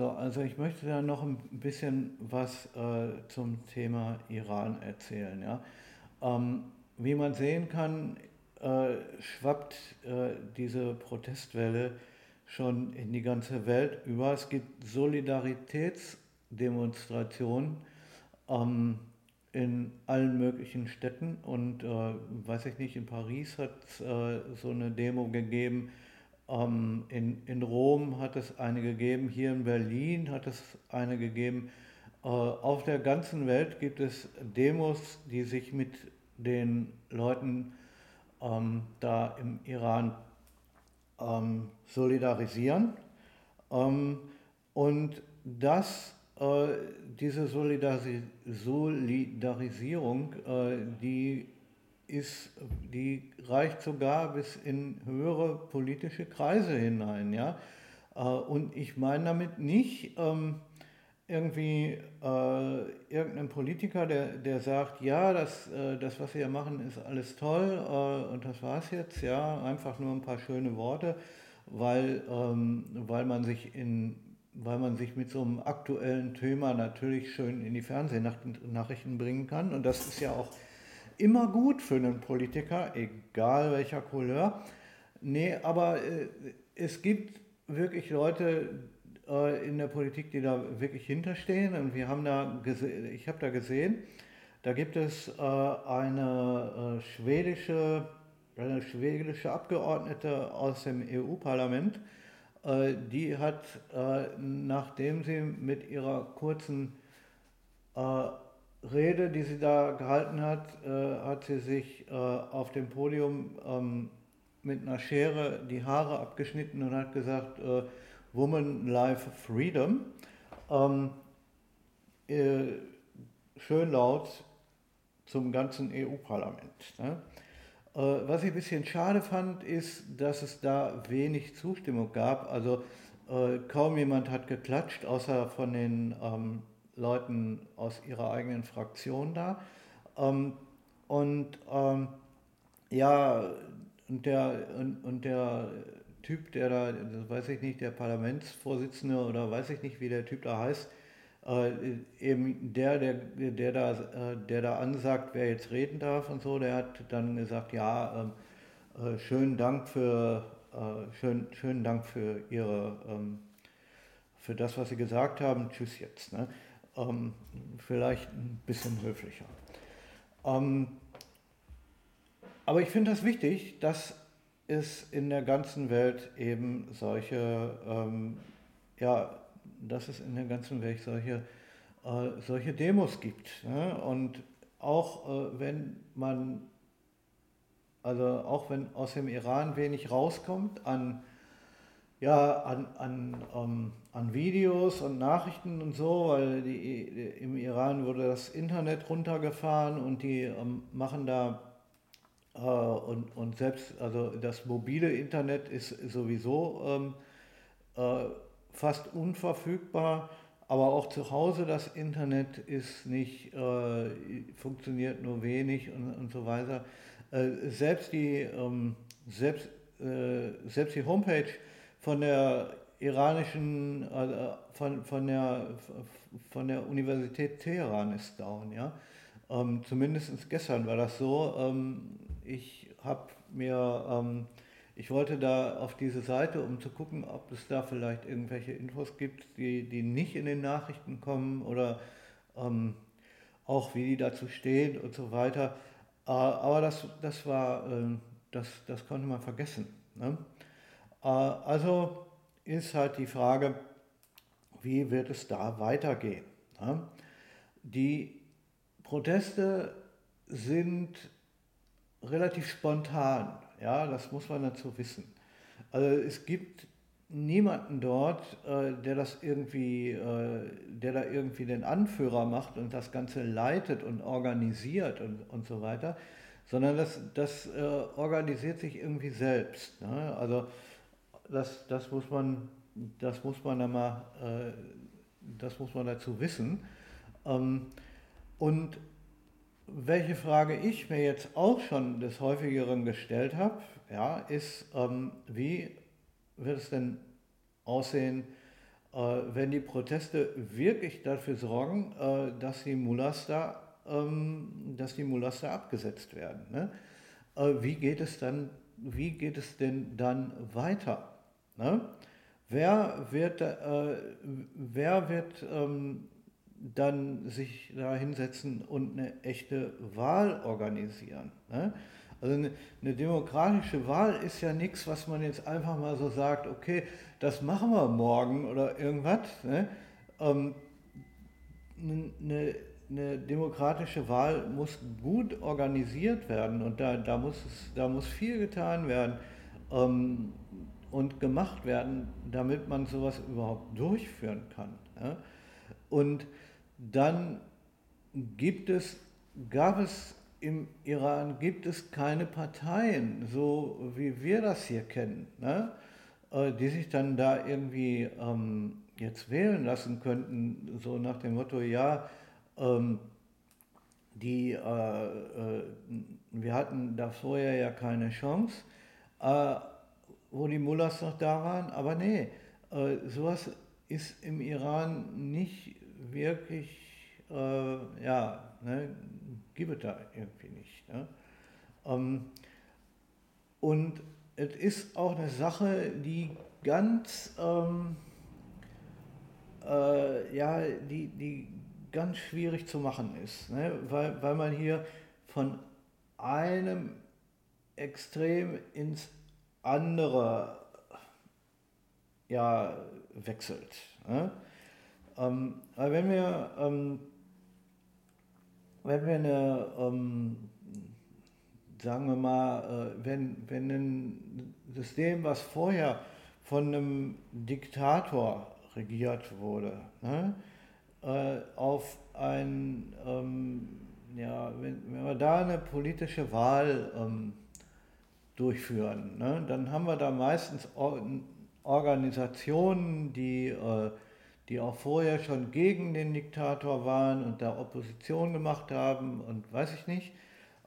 So, also ich möchte da noch ein bisschen was äh, zum Thema Iran erzählen. Ja? Ähm, wie man sehen kann, äh, schwappt äh, diese Protestwelle schon in die ganze Welt über. Es gibt Solidaritätsdemonstrationen ähm, in allen möglichen Städten und äh, weiß ich nicht, in Paris hat es äh, so eine Demo gegeben, ähm, in, in Rom hat es eine gegeben, hier in Berlin hat es eine gegeben. Äh, auf der ganzen Welt gibt es Demos, die sich mit den Leuten ähm, da im Iran ähm, solidarisieren. Ähm, und das, äh, diese Solidarisi Solidarisierung, äh, die, ist, die reicht sogar bis in höhere politische Kreise hinein. Ja? Äh, und ich meine damit nicht, ähm, irgendwie äh, irgendein Politiker, der, der sagt, ja, das, äh, das, was wir machen, ist alles toll äh, und das war's jetzt, ja, einfach nur ein paar schöne Worte, weil, ähm, weil, man sich in, weil man sich mit so einem aktuellen Thema natürlich schön in die Fernsehnachrichten bringen kann und das ist ja auch immer gut für einen Politiker, egal welcher Couleur. Nee, aber äh, es gibt wirklich Leute, äh, in der Politik, die da wirklich hinterstehen. Und wir haben da ich habe da gesehen, da gibt es äh, eine äh, schwedische, eine schwedische Abgeordnete aus dem EU-Parlament, äh, die hat, äh, nachdem sie mit ihrer kurzen Rede, die sie da gehalten hat, hat sie sich auf dem Podium ähm, mit einer Schere die Haare abgeschnitten und hat gesagt, Woman Life Freedom. Ähm, äh, schön laut zum ganzen EU-Parlament. Ne? Äh, was ich ein bisschen schade fand, ist, dass es da wenig Zustimmung gab. Also äh, kaum jemand hat geklatscht, außer von den ähm, Leuten aus ihrer eigenen Fraktion da. Ähm, und ähm, ja, und der, und, und der Typ, der da, weiß ich nicht, der Parlamentsvorsitzende oder weiß ich nicht, wie der Typ da heißt, äh, eben der, der, der, da, äh, der da ansagt, wer jetzt reden darf und so, der hat dann gesagt, ja, ähm, äh, schönen Dank für, äh, schön, schönen Dank für Ihre, ähm, für das, was Sie gesagt haben, tschüss jetzt. Ne? Ähm, vielleicht ein bisschen höflicher. Ähm, aber ich finde das wichtig, dass es in der ganzen Welt eben solche, ähm, ja, dass es in der ganzen Welt solche, äh, solche Demos gibt. Ne? Und auch äh, wenn man, also auch wenn aus dem Iran wenig rauskommt an, ja, an, an, ähm, an Videos und Nachrichten und so, weil die, im Iran wurde das Internet runtergefahren und die ähm, machen da äh, und, und selbst also das mobile Internet ist sowieso ähm, äh, fast unverfügbar, aber auch zu Hause das Internet ist nicht, äh, funktioniert nur wenig und, und so weiter. Äh, selbst, die, ähm, selbst, äh, selbst die Homepage von der iranischen, äh, von, von, der, von der Universität Teheran ist down, ja. Ähm, zumindest gestern war das so. Ähm, ich habe mir, ähm, ich wollte da auf diese Seite, um zu gucken, ob es da vielleicht irgendwelche Infos gibt, die, die nicht in den Nachrichten kommen oder ähm, auch wie die dazu stehen und so weiter. Äh, aber das, das war, äh, das, das konnte man vergessen. Ne? Äh, also ist halt die Frage, wie wird es da weitergehen? Die Proteste sind relativ spontan. Ja, das muss man dazu wissen. Also es gibt niemanden dort, äh, der das irgendwie, äh, der da irgendwie den Anführer macht und das Ganze leitet und organisiert und, und so weiter, sondern das, das organisiert sich irgendwie selbst. Ne? Also das, das muss man, das muss man da mal, äh, das muss man dazu wissen. Ähm, und welche Frage ich mir jetzt auch schon des häufigeren gestellt habe, ja, ist, ähm, wie wird es denn aussehen wenn die Proteste wirklich dafür sorgen, dass die Mullahs ähm, dass die Mullahs abgesetzt werden. Ne? Wie geht es dann, wie geht es denn dann weiter? Ne? Wer wird, äh, wer wird ähm, dann sich da hinsetzen und eine echte Wahl organisieren? Ne? Also eine, eine, demokratische Wahl ist ja nichts, was man jetzt einfach mal so sagt, okay, das machen wir morgen oder irgendwas. Ne? Ähm, eine, eine, demokratische Wahl muss gut organisiert werden und da, da, muss, es, da muss viel getan werden ähm, und gemacht werden, damit man sowas überhaupt durchführen kann. Und dann gibt es, gab es im Iran gibt es keine Parteien, so wie wir das hier kennen, ne? Äh, die sich dann da irgendwie ähm, jetzt wählen lassen könnten, so nach dem Motto, ja, ähm, die, äh, äh, wir hatten da vorher ja keine Chance, äh, wo die Mullahs noch da waren, aber nee, äh, sowas ist im Iran nicht wirklich, äh, ja, ne, gibt es da irgendwie nicht. Ne? Ähm, und es ist auch eine Sache, die ganz, ähm, äh, ja, die, die ganz schwierig zu machen ist, ne? weil, weil man hier von einem Extrem ins andere ja, wechselt. Ne? Ähm, weil wenn wir ähm, wenn wir eine, ähm, sagen wir mal, äh, wenn, wenn ein System, was vorher von einem Diktator regiert wurde, ne, äh, auf ein, ähm, ja, wenn, wenn wir da eine politische Wahl ähm, durchführen, ne, dann haben wir da meistens Organisationen, die äh, die auch vorher schon gegen den Diktator waren und da Opposition gemacht haben und weiß ich nicht.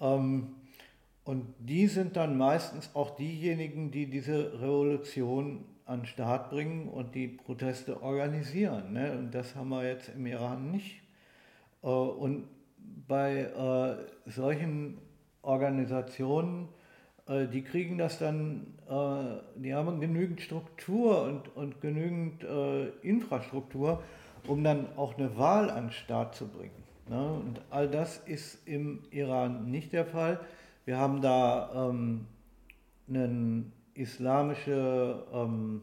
Ähm, und die sind dann meistens auch diejenigen, die diese Revolution an den Start bringen und die Proteste organisieren. Ne? Und das haben wir jetzt im Iran nicht. Äh, und bei äh, solchen Organisationen äh, die kriegen das dann, äh, die haben genügend Struktur und, und genügend äh, Infrastruktur, um dann auch eine Wahl an den Start zu bringen. Ne? Und all das ist im Iran nicht der Fall. Wir haben da ähm, eine islamische, ähm,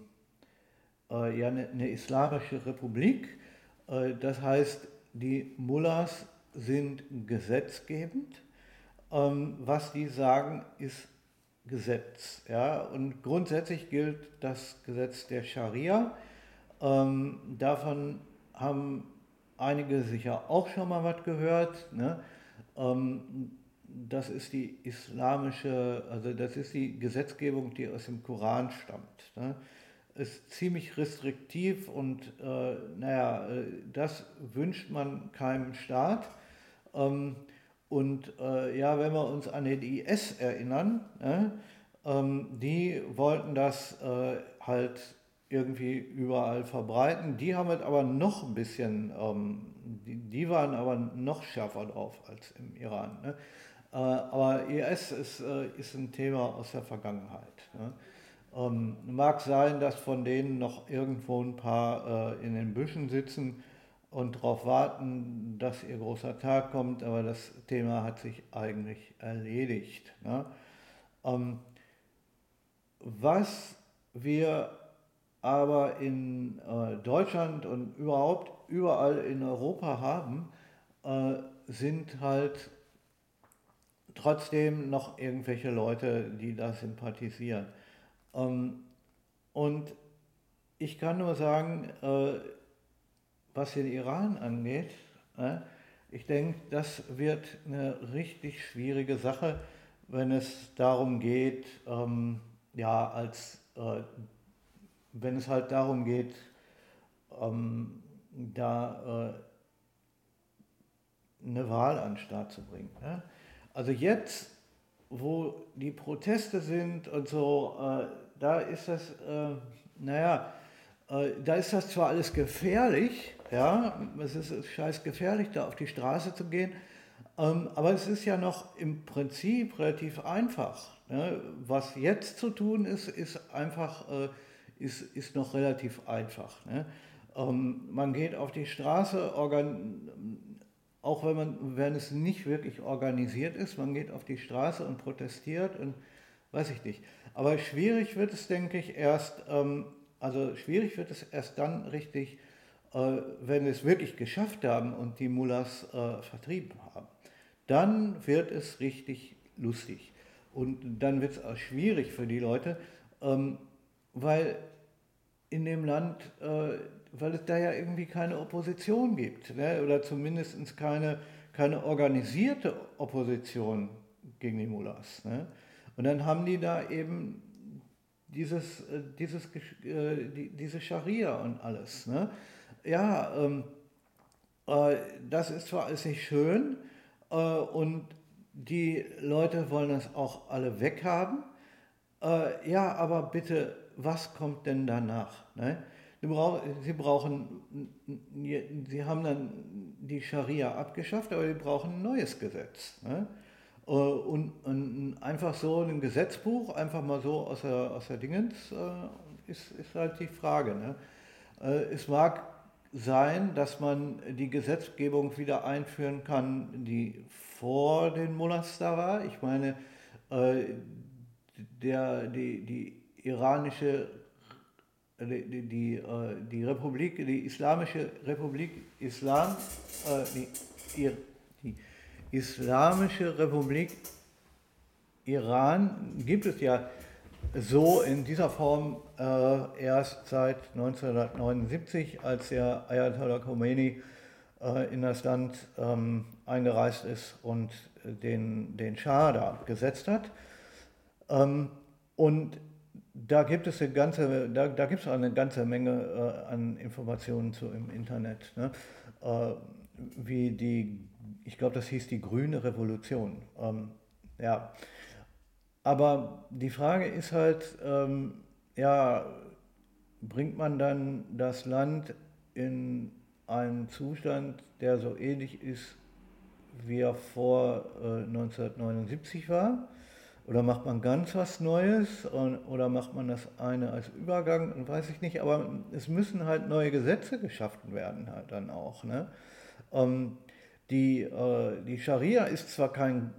äh, ja, eine, eine, islamische Republik. Äh, das heißt, die Mullahs sind gesetzgebend. Ähm, was die sagen, ist Gesetz. Ja? Und grundsätzlich gilt das Gesetz der Scharia. Ähm, davon haben einige sicher auch schon mal was gehört. Ne? Ähm, das ist die islamische, also das ist die Gesetzgebung, die aus dem Koran stammt. Ne? Ist ziemlich restriktiv und äh, naja, äh, das wünscht man keinem Staat. Ähm, und äh, ja, wenn wir uns an den IS erinnern, ne, ähm, die wollten das äh, halt irgendwie überall verbreiten. Die haben es aber noch ein bisschen, ähm, die, die, waren aber noch schärfer drauf als im Iran. Ne? Äh, aber IS ist, äh, ist ein Thema aus der Vergangenheit. Ne? Ähm, mag sein, dass von denen noch irgendwo ein paar äh, in den Büschen sitzen und darauf warten, dass ihr großer Tag kommt, aber das Thema hat sich eigentlich erledigt. Ne? Ähm, was wir aber in äh, Deutschland und überhaupt überall in Europa haben, äh, sind halt trotzdem noch irgendwelche Leute, die da sympathisieren. Ähm, und ich kann nur sagen, äh, was den Iran angeht, ich denke, das wird eine richtig schwierige Sache, wenn es darum geht, ähm, ja, als äh, wenn es halt darum geht, ähm, da äh, eine Wahl an den Start zu bringen. Ne? Also jetzt, wo die Proteste sind und so, äh, da ist das, äh, naja, äh, da ist das zwar alles gefährlich, ja, es ist scheiß gefährlich, da auf die Straße zu gehen, ähm, aber es ist ja noch im Prinzip relativ einfach. Ne? Was jetzt zu tun ist, ist einfach, äh, ist, ist noch relativ einfach. Ne? Ähm, man geht auf die Straße, auch wenn, man, wenn es nicht wirklich organisiert ist, man geht auf die Straße und protestiert und weiß ich nicht. Aber schwierig wird es, denke ich, erst, ähm, also schwierig wird es erst dann richtig, wenn wir es wirklich geschafft haben und die Mullahs äh, vertrieben haben. Dann wird es richtig lustig. Und dann wird es auch schwierig für die Leute, ähm, weil in dem Land, äh, weil es da ja irgendwie keine Opposition gibt, ne? oder zumindest keine, keine organisierte Opposition gegen die Mullahs. Ne? Und dann haben die da eben dieses, äh, dieses, äh, die, diese Scharia und alles. Ne? Ja, ähm, äh, das ist zwar alles nicht schön äh, und die Leute wollen das auch alle weghaben. Äh, ja, aber bitte, was kommt denn danach? Ne? Sie brauchen, Sie haben dann die Scharia abgeschafft, aber Sie brauchen ein neues Gesetz. Ne? Äh, und, und, einfach so ein Gesetzbuch, einfach mal so aus der, aus der Dingens, äh, ist, ist halt die Frage. Ne? Äh, es mag sein, dass man die Gesetzgebung wieder einführen kann, die vor den da war. Ich meine, der, die, die iranische, die, die, die Republik, die Islamische Republik Islam, die, die Islamische Republik Iran gibt es ja so in dieser Form äh, erst seit 1979, als der Ayatollah Khomeini äh, in das Land ähm, eingereist ist und den, den Schah da gesetzt hat. Ähm, und da gibt es eine ganze, da, da gibt eine ganze Menge äh, an Informationen zu im Internet, ne? Äh, wie die ich glaube, das hieß die grüne Revolution. Ähm, ja. Aber die Frage ist halt, ähm, ja, bringt man dann das Land in einen Zustand, der so ähnlich ist, wie er vor äh, 1979 war? Oder macht man ganz was Neues? Oder macht man das eine als Übergang? Weiß ich nicht. Aber es müssen halt neue Gesetze geschaffen werden, halt dann auch. Ne? Ähm, die, äh, die Scharia ist zwar, kein,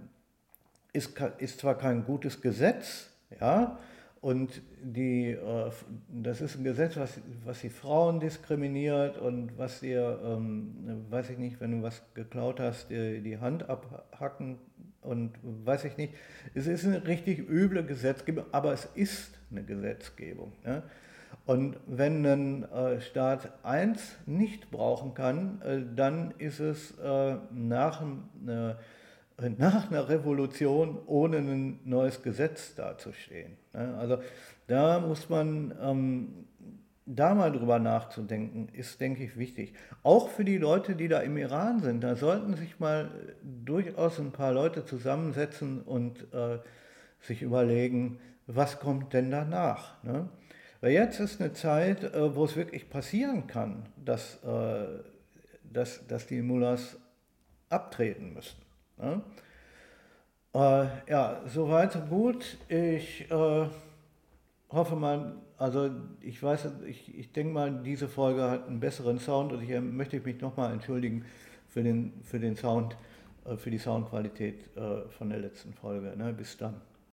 ist, ist zwar kein gutes Gesetz, ja, und die, äh, das ist ein Gesetz, was, was die Frauen diskriminiert und was dir, ähm, weiß ich nicht, wenn du was geklaut hast, dir die Hand abhacken und weiß ich nicht. Es ist eine richtig üble Gesetzgebung, aber es ist eine Gesetzgebung. Ja? Und wenn ein äh, Staat 1 nicht brauchen kann, äh, dann ist es nach, nach, einer Revolution ohne ein neues Gesetz dazustehen. Ne? Also da muss man ähm, da mal drüber nachzudenken, ist, denke ich, wichtig. Auch für die Leute, die da im Iran sind, da sollten sich mal durchaus ein paar Leute zusammensetzen und sich überlegen, was kommt denn danach. Ne? Weil jetzt ist eine Zeit, äh, wo es wirklich passieren kann, dass, äh, dass, dass die Mullahs abtreten müssen. Ne? Äh, ja, soweit so gut. Ich hoffe mal, also ich weiß, ich, ich denke mal, diese Folge hat einen besseren Sound und ich möchte mich nochmal entschuldigen für den, für den Sound, für die Soundqualität von der letzten Folge. Ne? Bis dann.